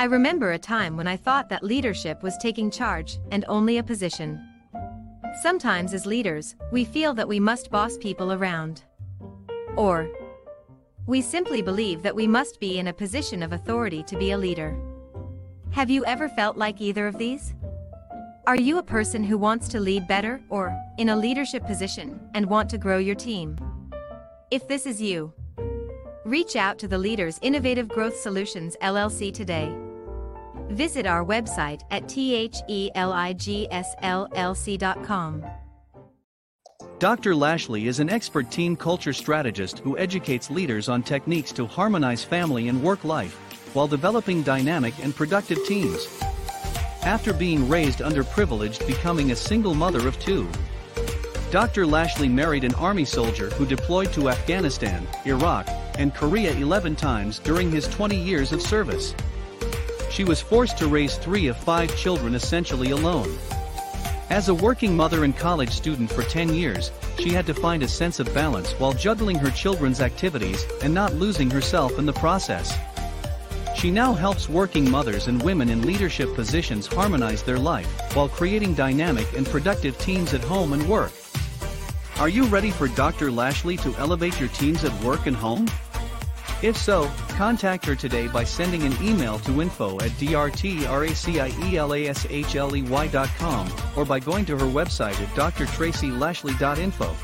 I remember a time when I thought that leadership was taking charge and only a position. Sometimes, as leaders, we feel that we must boss people around. Or, we simply believe that we must be in a position of authority to be a leader. Have you ever felt like either of these? Are you a person who wants to lead better or in a leadership position and want to grow your team? If this is you, reach out to the Leaders Innovative Growth Solutions LLC today. Visit our website at theligssllc.com. Dr. Lashley is an expert team culture strategist who educates leaders on techniques to harmonize family and work life while developing dynamic and productive teams. After being raised underprivileged becoming a single mother of two. Dr. Lashley married an army soldier who deployed to Afghanistan, Iraq, and Korea 11 times during his 20 years of service. She was forced to raise three of five children essentially alone. As a working mother and college student for 10 years, she had to find a sense of balance while juggling her children's activities and not losing herself in the process. She now helps working mothers and women in leadership positions harmonize their life while creating dynamic and productive teams at home and work. Are you ready for Dr. Lashley to elevate your teams at work and home? If so, contact her today by sending an email to info at drtracielashley.com or by going to her website at drtracylashley.info.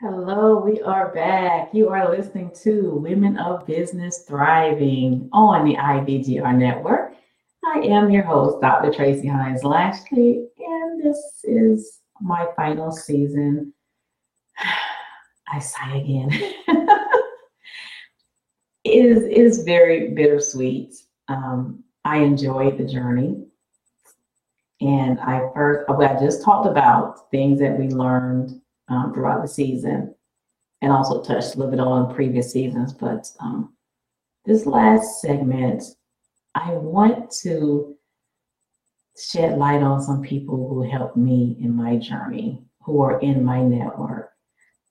Hello, we are back. You are listening to Women of Business Thriving on the IBGR Network. I am your host, Dr. Tracy Hines Lashley, and this is my final season. I sigh again. is is very bittersweet. Um, I enjoyed the journey, and I first I just talked about things that we learned um, throughout the season, and also touched a little bit on previous seasons. But um, this last segment, I want to shed light on some people who helped me in my journey, who are in my network.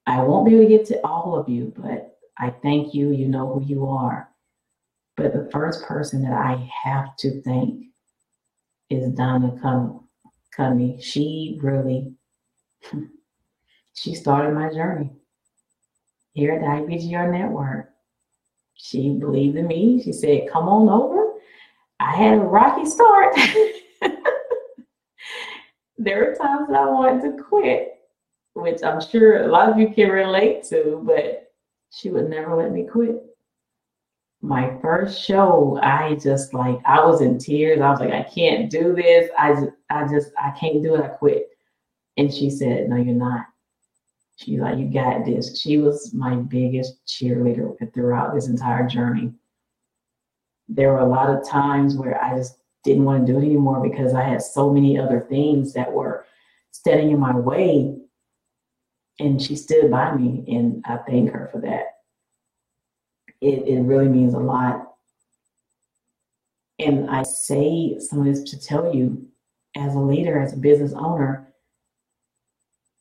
I won't be able to get to all of you, but I thank you. You know who you are. But the first person that I have to thank is Donna Cunny. She really she started my journey here at the IBGR Network. She believed in me. She said, Come on over. I had a rocky start. there were times that I wanted to quit, which I'm sure a lot of you can relate to, but she would never let me quit. My first show, I just like I was in tears. I was like, I can't do this. I just, I just I can't do it. I quit. And she said, No, you're not. She's like, you got this. She was my biggest cheerleader throughout this entire journey. There were a lot of times where I just didn't want to do it anymore because I had so many other things that were standing in my way. And she stood by me, and I thank her for that. It, it really means a lot. And I say some of this to tell you, as a leader, as a business owner,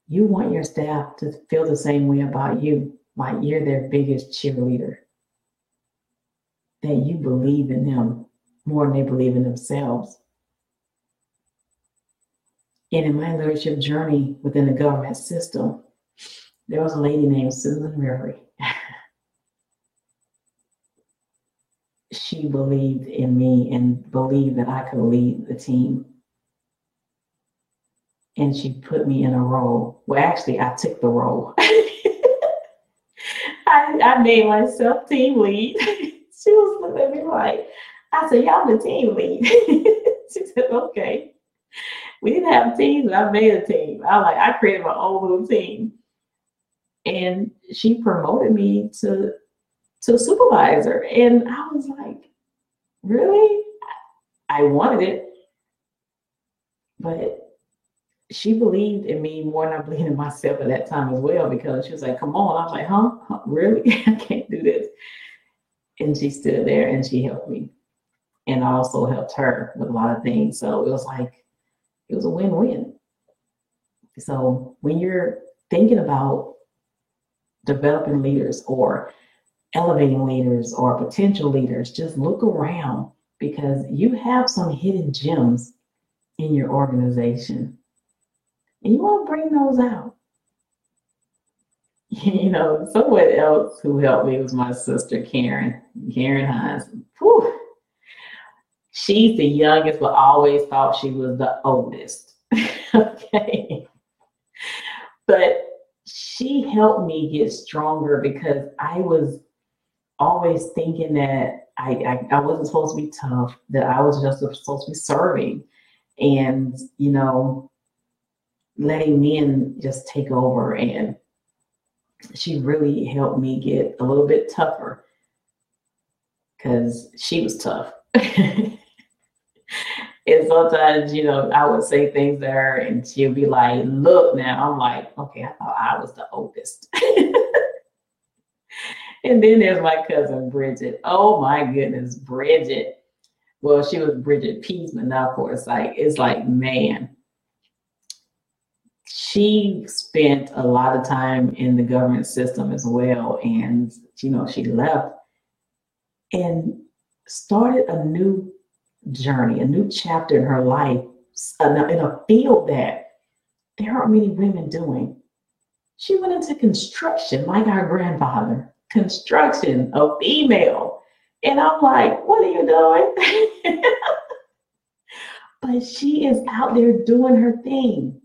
you want your staff to feel the same way about you, like you're their biggest cheerleader. That you believe in them more than they believe in themselves. And in my leadership journey within the government system, there was a lady named Susan Rivery. she believed in me and believed that I could lead the team and she put me in a role. Well, actually, I took the role. I, I made myself team lead. she was looking at me like, I said, Y'all the team lead. she said, Okay. We didn't have teams, I made a team. I like I created my own little team. And she promoted me to to supervisor. And I was like, really? I wanted it. But she believed in me more than I believed in myself at that time as well because she was like, come on. I was like, huh? huh? Really? I can't do this. And she stood there and she helped me. And I also helped her with a lot of things. So it was like, it was a win win. So when you're thinking about developing leaders or elevating leaders or potential leaders, just look around because you have some hidden gems in your organization. And you want to bring those out. You know, someone else who helped me was my sister, Karen, Karen Hines. Whew. She's the youngest, but always thought she was the oldest. okay. But she helped me get stronger because I was always thinking that I, I, I wasn't supposed to be tough, that I was just supposed to be serving and, you know, letting men just take over. And she really helped me get a little bit tougher because she was tough. and sometimes, you know, I would say things to her and she'll be like, look now. I'm like, okay, I thought I was the oldest. and then there's my cousin Bridget. Oh my goodness, Bridget. Well, she was Bridget Peasman now Forsyth. It's like, man, she spent a lot of time in the government system as well. And, you know, she left and started a new journey, a new chapter in her life in a field that there aren't many women doing. She went into construction like our grandfather construction, a female. And I'm like, what are you doing? but she is out there doing her thing.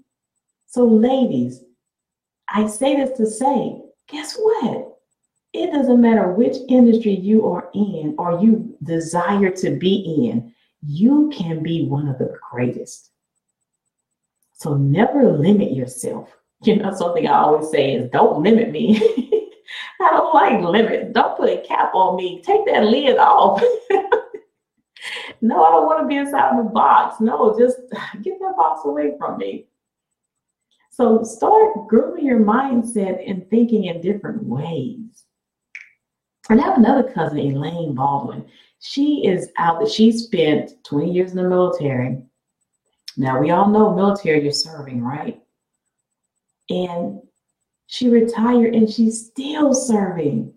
So, ladies, I say this to say, guess what? It doesn't matter which industry you are in or you desire to be in, you can be one of the greatest. So, never limit yourself. You know, something I always say is don't limit me. I don't like limits. Don't put a cap on me. Take that lid off. no, I don't want to be inside the box. No, just get that box away from me. So start grooming your mindset and thinking in different ways. And I have another cousin, Elaine Baldwin. She is out that she spent 20 years in the military. Now we all know military you're serving, right? And she retired and she's still serving.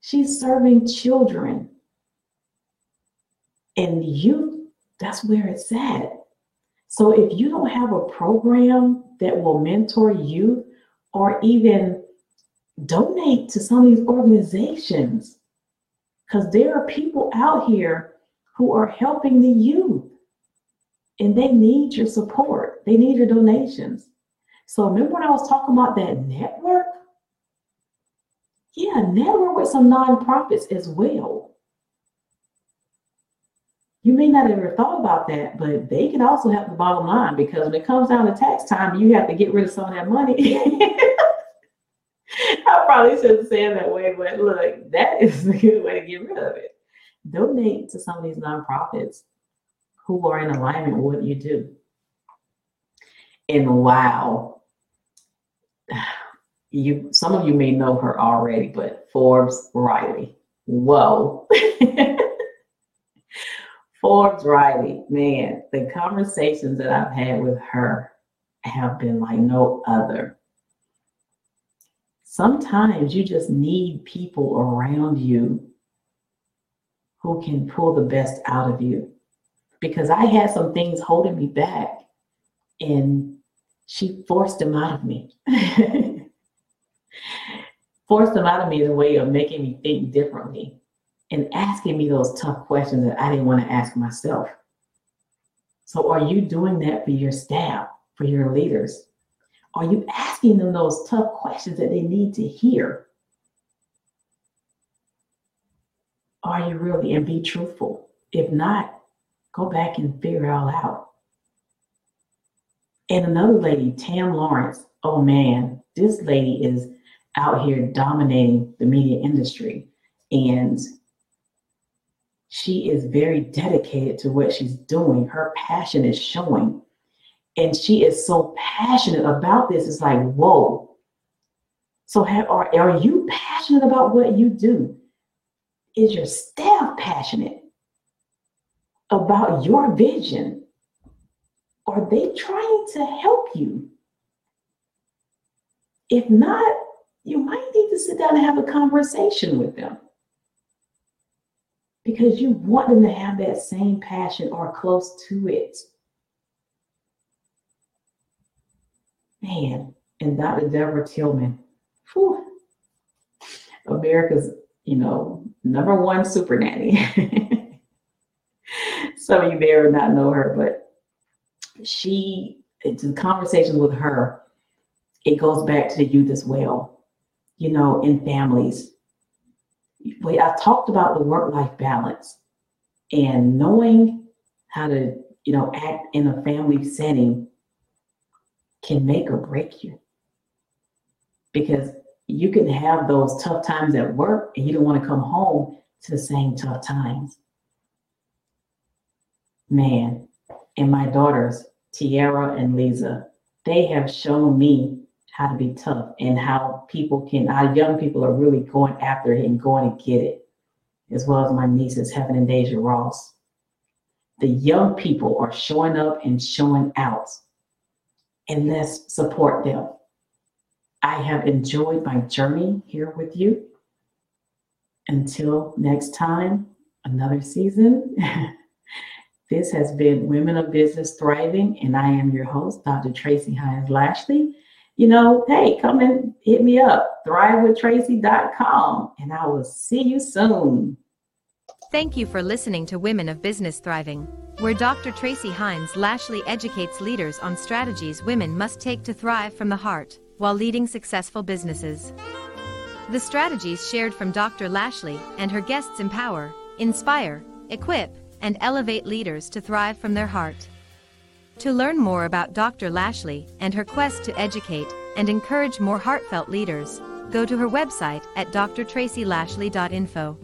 She's serving children. And youth, that's where it's at. So if you don't have a program that will mentor youth or even donate to some of these organizations, because there are people out here who are helping the youth and they need your support, they need your donations. So remember when I was talking about that network? Yeah, network with some nonprofits as well. You may not have ever thought about that, but they can also help the bottom line because when it comes down to tax time, you have to get rid of some of that money. I probably shouldn't say it that way, but look, that is a good way to get rid of it. Donate to some of these nonprofits who are in alignment with what you do. And wow, you some of you may know her already, but Forbes Riley. Whoa. Forbes Riley, man, the conversations that I've had with her have been like no other. Sometimes you just need people around you who can pull the best out of you. Because I had some things holding me back, and she forced them out of me. forced them out of me in a way of making me think differently and asking me those tough questions that I didn't want to ask myself. So, are you doing that for your staff, for your leaders? Are you asking them those tough questions that they need to hear? Are you really? And be truthful. If not, go back and figure it all out. And another lady, Tam Lawrence, oh man, this lady is out here dominating the media industry. And she is very dedicated to what she's doing. Her passion is showing. And she is so passionate about this. It's like, whoa. So, have, are, are you passionate about what you do? Is your staff passionate about your vision? Are they trying to help you? If not, you might need to sit down and have a conversation with them. because you want them to have that same passion or close to it. Man, and Dr. Deborah Tillman, whew, America's, you know, number one super nanny. Some of you may or not know her, but she, it's a conversation with her. It goes back to the youth as well, you know, in families. We, I've talked about the work-life balance and knowing how to, you know, act in a family setting can make or break you. Because you can have those tough times at work and you don't want to come home to the same tough times. Man, and my daughters, Tiara and Lisa, they have shown me how to be tough and how people can, how young people are really going after it and going to get it, as well as my nieces, Heaven and Deja Ross. The young people are showing up and showing out, and let's support them. I have enjoyed my journey here with you. Until next time, another season. this has been Women of Business Thriving, and I am your host, Dr. Tracy Hines Lashley. You know, hey, come and hit me up, thrivewithtracy.com, and I will see you soon. Thank you for listening to Women of Business Thriving, where Dr. Tracy Hines Lashley educates leaders on strategies women must take to thrive from the heart while leading successful businesses. The strategies shared from Dr. Lashley and her guests empower, inspire, equip, and elevate leaders to thrive from their heart. To learn more about Dr. Lashley and her quest to educate and encourage more heartfelt leaders, go to her website at drtracylashley.info.